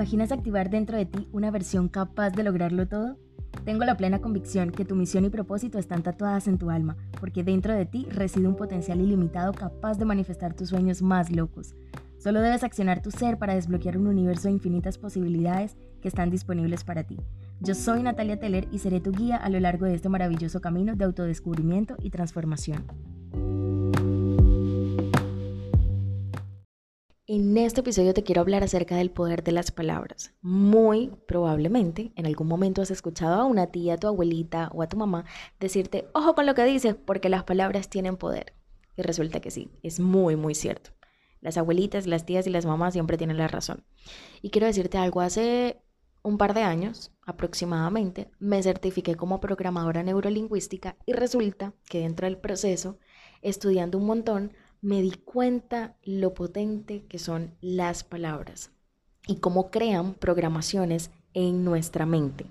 imaginas activar dentro de ti una versión capaz de lograrlo todo? Tengo la plena convicción que tu misión y propósito están tatuadas en tu alma, porque dentro de ti reside un potencial ilimitado capaz de manifestar tus sueños más locos. Solo debes accionar tu ser para desbloquear un universo de infinitas posibilidades que están disponibles para ti. Yo soy Natalia Teller y seré tu guía a lo largo de este maravilloso camino de autodescubrimiento y transformación. En este episodio te quiero hablar acerca del poder de las palabras. Muy probablemente en algún momento has escuchado a una tía, a tu abuelita o a tu mamá decirte, ojo con lo que dices, porque las palabras tienen poder. Y resulta que sí, es muy, muy cierto. Las abuelitas, las tías y las mamás siempre tienen la razón. Y quiero decirte algo, hace un par de años aproximadamente me certifiqué como programadora neurolingüística y resulta que dentro del proceso, estudiando un montón, me di cuenta lo potente que son las palabras y cómo crean programaciones en nuestra mente.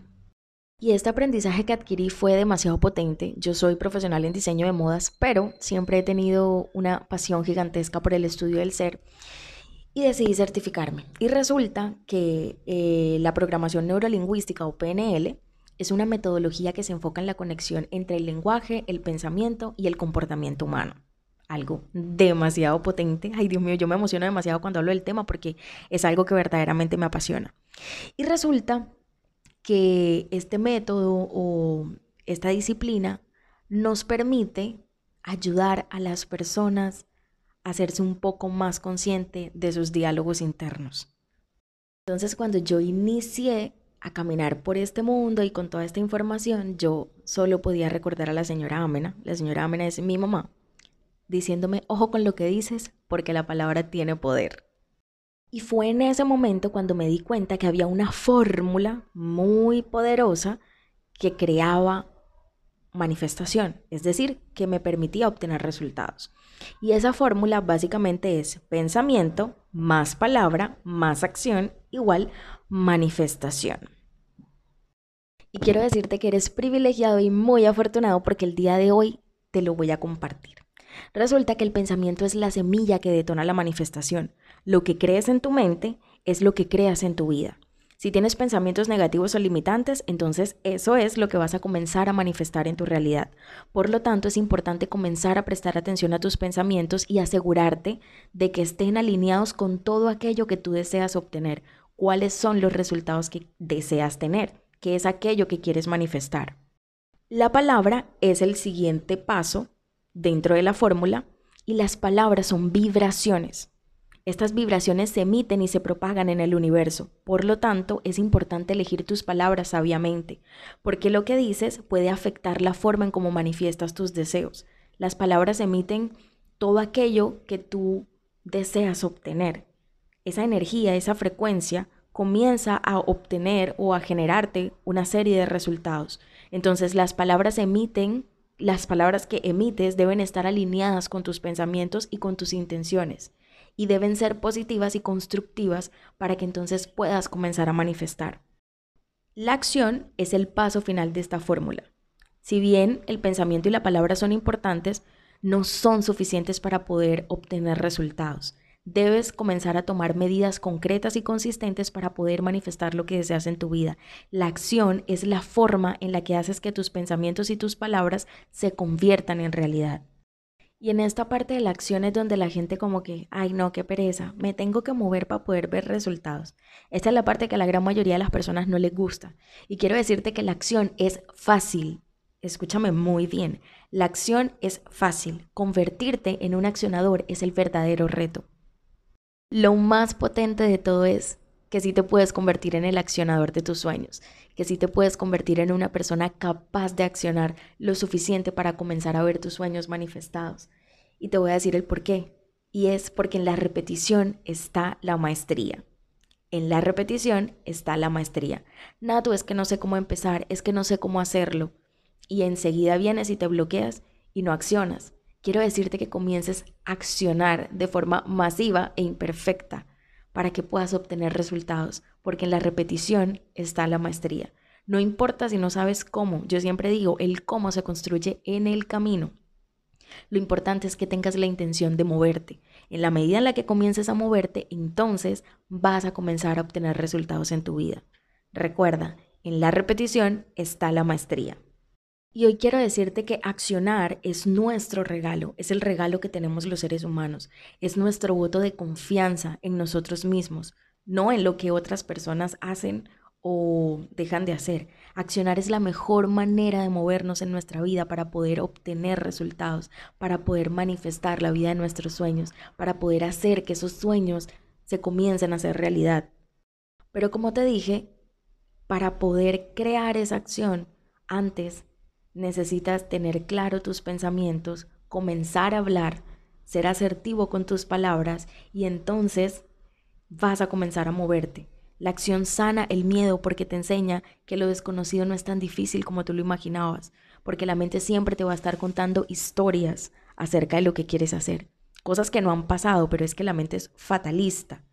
Y este aprendizaje que adquirí fue demasiado potente. Yo soy profesional en diseño de modas, pero siempre he tenido una pasión gigantesca por el estudio del ser y decidí certificarme. Y resulta que eh, la programación neurolingüística o PNL es una metodología que se enfoca en la conexión entre el lenguaje, el pensamiento y el comportamiento humano algo demasiado potente. Ay, Dios mío, yo me emociono demasiado cuando hablo del tema porque es algo que verdaderamente me apasiona. Y resulta que este método o esta disciplina nos permite ayudar a las personas a hacerse un poco más consciente de sus diálogos internos. Entonces, cuando yo inicié a caminar por este mundo y con toda esta información, yo solo podía recordar a la señora Amena. La señora Amena es mi mamá diciéndome, ojo con lo que dices, porque la palabra tiene poder. Y fue en ese momento cuando me di cuenta que había una fórmula muy poderosa que creaba manifestación, es decir, que me permitía obtener resultados. Y esa fórmula básicamente es pensamiento más palabra más acción igual manifestación. Y quiero decirte que eres privilegiado y muy afortunado porque el día de hoy te lo voy a compartir. Resulta que el pensamiento es la semilla que detona la manifestación. Lo que crees en tu mente es lo que creas en tu vida. Si tienes pensamientos negativos o limitantes, entonces eso es lo que vas a comenzar a manifestar en tu realidad. Por lo tanto, es importante comenzar a prestar atención a tus pensamientos y asegurarte de que estén alineados con todo aquello que tú deseas obtener. ¿Cuáles son los resultados que deseas tener? ¿Qué es aquello que quieres manifestar? La palabra es el siguiente paso dentro de la fórmula y las palabras son vibraciones. Estas vibraciones se emiten y se propagan en el universo. Por lo tanto, es importante elegir tus palabras sabiamente, porque lo que dices puede afectar la forma en cómo manifiestas tus deseos. Las palabras emiten todo aquello que tú deseas obtener. Esa energía, esa frecuencia comienza a obtener o a generarte una serie de resultados. Entonces las palabras emiten las palabras que emites deben estar alineadas con tus pensamientos y con tus intenciones y deben ser positivas y constructivas para que entonces puedas comenzar a manifestar. La acción es el paso final de esta fórmula. Si bien el pensamiento y la palabra son importantes, no son suficientes para poder obtener resultados debes comenzar a tomar medidas concretas y consistentes para poder manifestar lo que deseas en tu vida. La acción es la forma en la que haces que tus pensamientos y tus palabras se conviertan en realidad. Y en esta parte de la acción es donde la gente como que, ay no, qué pereza, me tengo que mover para poder ver resultados. Esta es la parte que a la gran mayoría de las personas no les gusta. Y quiero decirte que la acción es fácil. Escúchame muy bien. La acción es fácil. Convertirte en un accionador es el verdadero reto. Lo más potente de todo es que sí te puedes convertir en el accionador de tus sueños, que sí te puedes convertir en una persona capaz de accionar lo suficiente para comenzar a ver tus sueños manifestados. Y te voy a decir el por qué. Y es porque en la repetición está la maestría. En la repetición está la maestría. Nato, es que no sé cómo empezar, es que no sé cómo hacerlo. Y enseguida vienes y te bloqueas y no accionas quiero decirte que comiences a accionar de forma masiva e imperfecta para que puedas obtener resultados, porque en la repetición está la maestría. No importa si no sabes cómo, yo siempre digo, el cómo se construye en el camino. Lo importante es que tengas la intención de moverte. En la medida en la que comiences a moverte, entonces vas a comenzar a obtener resultados en tu vida. Recuerda, en la repetición está la maestría. Y hoy quiero decirte que accionar es nuestro regalo, es el regalo que tenemos los seres humanos, es nuestro voto de confianza en nosotros mismos, no en lo que otras personas hacen o dejan de hacer. Accionar es la mejor manera de movernos en nuestra vida para poder obtener resultados, para poder manifestar la vida de nuestros sueños, para poder hacer que esos sueños se comiencen a hacer realidad. Pero como te dije, para poder crear esa acción, antes necesitas tener claro tus pensamientos, comenzar a hablar, ser asertivo con tus palabras y entonces vas a comenzar a moverte. La acción sana el miedo porque te enseña que lo desconocido no es tan difícil como tú lo imaginabas, porque la mente siempre te va a estar contando historias acerca de lo que quieres hacer, cosas que no han pasado, pero es que la mente es fatalista.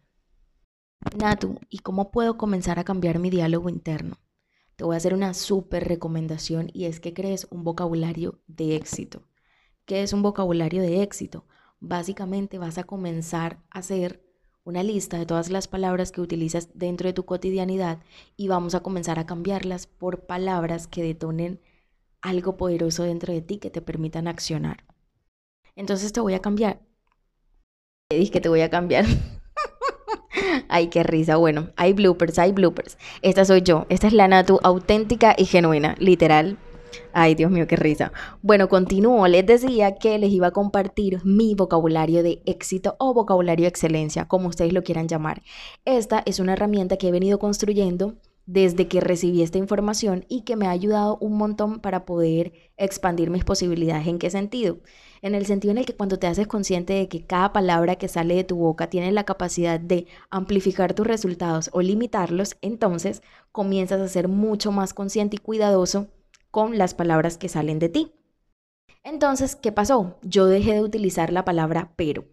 Natu, ¿y cómo puedo comenzar a cambiar mi diálogo interno? Te voy a hacer una súper recomendación y es que crees un vocabulario de éxito. ¿Qué es un vocabulario de éxito? Básicamente vas a comenzar a hacer una lista de todas las palabras que utilizas dentro de tu cotidianidad y vamos a comenzar a cambiarlas por palabras que detonen algo poderoso dentro de ti que te permitan accionar. Entonces te voy a cambiar. Te dije que te voy a cambiar. Ay, qué risa. Bueno, hay bloopers, hay bloopers. Esta soy yo. Esta es la Natu auténtica y genuina, literal. Ay, Dios mío, qué risa. Bueno, continúo. Les decía que les iba a compartir mi vocabulario de éxito o vocabulario de excelencia, como ustedes lo quieran llamar. Esta es una herramienta que he venido construyendo desde que recibí esta información y que me ha ayudado un montón para poder expandir mis posibilidades. ¿En qué sentido? En el sentido en el que cuando te haces consciente de que cada palabra que sale de tu boca tiene la capacidad de amplificar tus resultados o limitarlos, entonces comienzas a ser mucho más consciente y cuidadoso con las palabras que salen de ti. Entonces, ¿qué pasó? Yo dejé de utilizar la palabra pero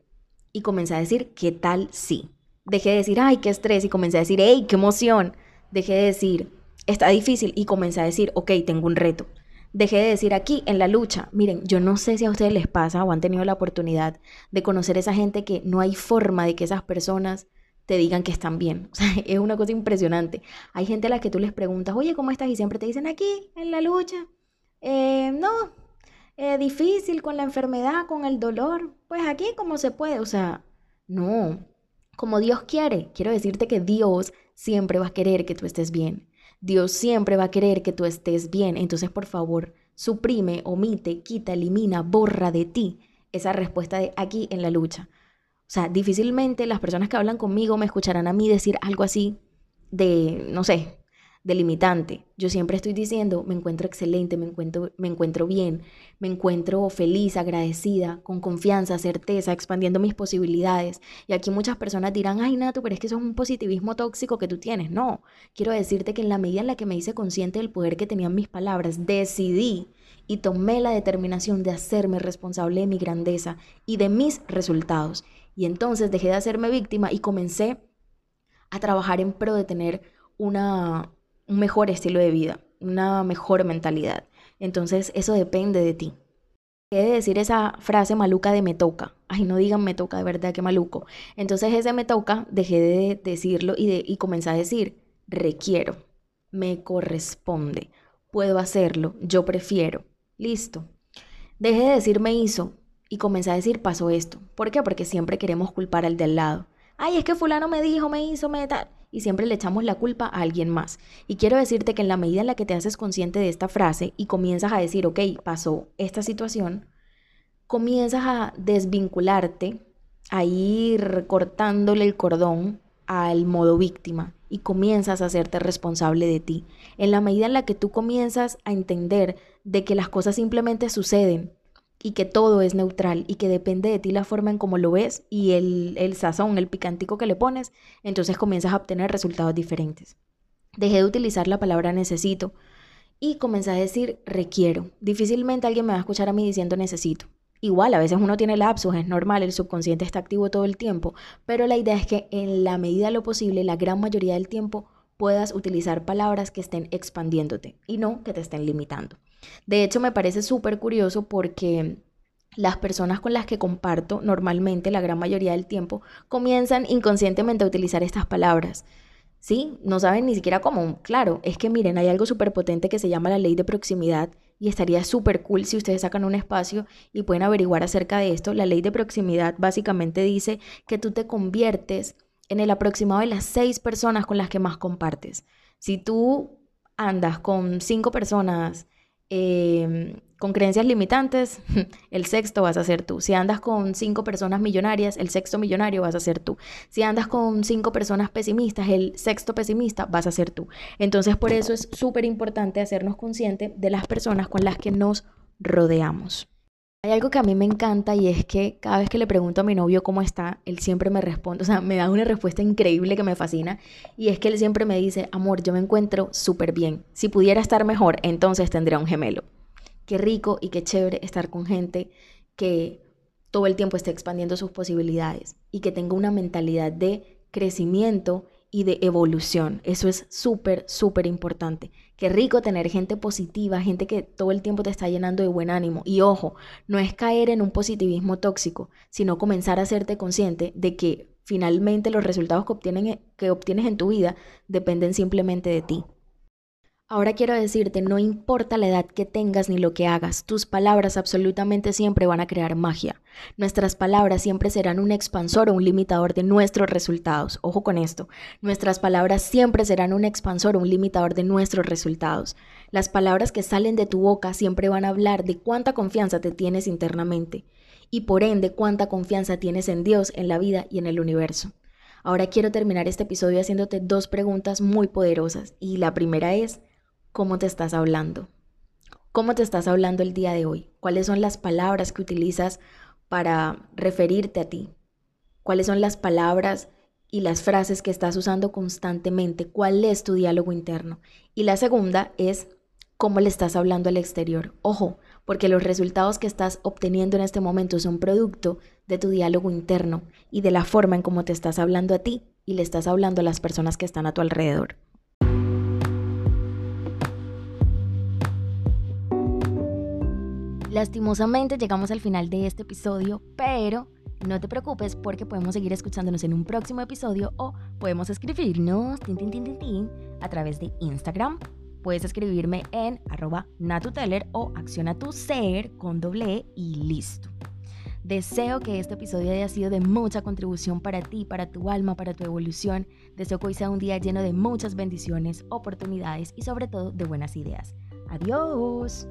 y comencé a decir, ¿qué tal sí? Dejé de decir, ay, qué estrés y comencé a decir, hey, qué emoción Dejé de decir, está difícil y comencé a decir, ok, tengo un reto. Dejé de decir aquí en la lucha, miren, yo no sé si a ustedes les pasa o han tenido la oportunidad de conocer a esa gente que no hay forma de que esas personas te digan que están bien. O sea, es una cosa impresionante. Hay gente a la que tú les preguntas, oye, ¿cómo estás? Y siempre te dicen aquí, en la lucha. Eh, no, eh, difícil con la enfermedad, con el dolor. Pues aquí como se puede. O sea, no, como Dios quiere. Quiero decirte que Dios siempre va a querer que tú estés bien. Dios siempre va a querer que tú estés bien. Entonces, por favor, suprime, omite, quita, elimina, borra de ti esa respuesta de aquí en la lucha. O sea, difícilmente las personas que hablan conmigo me escucharán a mí decir algo así de, no sé, delimitante. Yo siempre estoy diciendo, me encuentro excelente, me encuentro, me encuentro bien, me encuentro feliz, agradecida, con confianza, certeza, expandiendo mis posibilidades. Y aquí muchas personas dirán, ay, Nato, pero es que eso es un positivismo tóxico que tú tienes. No, quiero decirte que en la medida en la que me hice consciente del poder que tenían mis palabras, decidí y tomé la determinación de hacerme responsable de mi grandeza y de mis resultados. Y entonces dejé de hacerme víctima y comencé a trabajar en pro de tener una, un mejor estilo de vida, una mejor mentalidad. Entonces eso depende de ti. ¿Qué decir esa frase maluca de me toca? Ay, no digan me toca, de verdad, que maluco. Entonces ese me toca, dejé de decirlo y, de, y comencé a decir requiero, me corresponde, puedo hacerlo, yo prefiero. Listo. Dejé de decir me hizo y comencé a decir pasó esto. ¿Por qué? Porque siempre queremos culpar al de al lado. Ay, es que fulano me dijo, me hizo, me tal y siempre le echamos la culpa a alguien más. Y quiero decirte que en la medida en la que te haces consciente de esta frase y comienzas a decir, ok, pasó esta situación, comienzas a desvincularte, a ir cortándole el cordón al modo víctima y comienzas a hacerte responsable de ti. En la medida en la que tú comienzas a entender de que las cosas simplemente suceden y que todo es neutral y que depende de ti la forma en cómo lo ves y el, el sazón, el picantico que le pones, entonces comienzas a obtener resultados diferentes. Dejé de utilizar la palabra necesito y comencé a decir requiero. Difícilmente alguien me va a escuchar a mí diciendo necesito. Igual, a veces uno tiene lapsus, es normal, el subconsciente está activo todo el tiempo, pero la idea es que en la medida de lo posible, la gran mayoría del tiempo, puedas utilizar palabras que estén expandiéndote y no que te estén limitando. De hecho, me parece súper curioso porque las personas con las que comparto normalmente la gran mayoría del tiempo comienzan inconscientemente a utilizar estas palabras. ¿Sí? No saben ni siquiera cómo. Claro, es que miren, hay algo súper potente que se llama la ley de proximidad y estaría súper cool si ustedes sacan un espacio y pueden averiguar acerca de esto. La ley de proximidad básicamente dice que tú te conviertes en el aproximado de las seis personas con las que más compartes. Si tú andas con cinco personas Em, con creencias limitantes, el sexto vas a ser tú. Si andas con cinco personas millonarias, el sexto millonario vas a ser tú. Si andas con cinco personas pesimistas, el sexto pesimista vas a ser tú. Entonces por eso es súper importante hacernos conscientes de las personas con las que nos rodeamos. Hay algo que a mí me encanta y es que cada vez que le pregunto a mi novio cómo está, él siempre me responde, o sea, me da una respuesta increíble que me fascina y es que él siempre me dice, amor, yo me encuentro súper bien. Si pudiera estar mejor, entonces tendría un gemelo. Qué rico y qué chévere estar con gente que todo el tiempo esté expandiendo sus posibilidades y que tenga una mentalidad de crecimiento y de evolución. Eso es súper, súper importante. Qué rico tener gente positiva, gente que todo el tiempo te está llenando de buen ánimo. Y ojo, no es caer en un positivismo tóxico, sino comenzar a hacerte consciente de que finalmente los resultados que, obtienen, que obtienes en tu vida dependen simplemente de ti. Ahora quiero decirte, no importa la edad que tengas ni lo que hagas, tus palabras absolutamente siempre van a crear magia. Nuestras palabras siempre serán un expansor o un limitador de nuestros resultados. Ojo con esto, nuestras palabras siempre serán un expansor o un limitador de nuestros resultados. Las palabras que salen de tu boca siempre van a hablar de cuánta confianza te tienes internamente y por ende cuánta confianza tienes en Dios, en la vida y en el universo. Ahora quiero terminar este episodio haciéndote dos preguntas muy poderosas y la primera es, cómo te estás hablando. ¿Cómo te estás hablando el día de hoy? ¿Cuáles son las palabras que utilizas para referirte a ti? ¿Cuáles son las palabras y las frases que estás usando constantemente? ¿Cuál es tu diálogo interno? Y la segunda es cómo le estás hablando al exterior. Ojo, porque los resultados que estás obteniendo en este momento son producto de tu diálogo interno y de la forma en cómo te estás hablando a ti y le estás hablando a las personas que están a tu alrededor. Lastimosamente llegamos al final de este episodio, pero no te preocupes porque podemos seguir escuchándonos en un próximo episodio o podemos escribirnos a través de Instagram. Puedes escribirme en arroba natuteller o acciona tu ser con doble e y listo. Deseo que este episodio haya sido de mucha contribución para ti, para tu alma, para tu evolución. Deseo que hoy sea un día lleno de muchas bendiciones, oportunidades y sobre todo de buenas ideas. Adiós.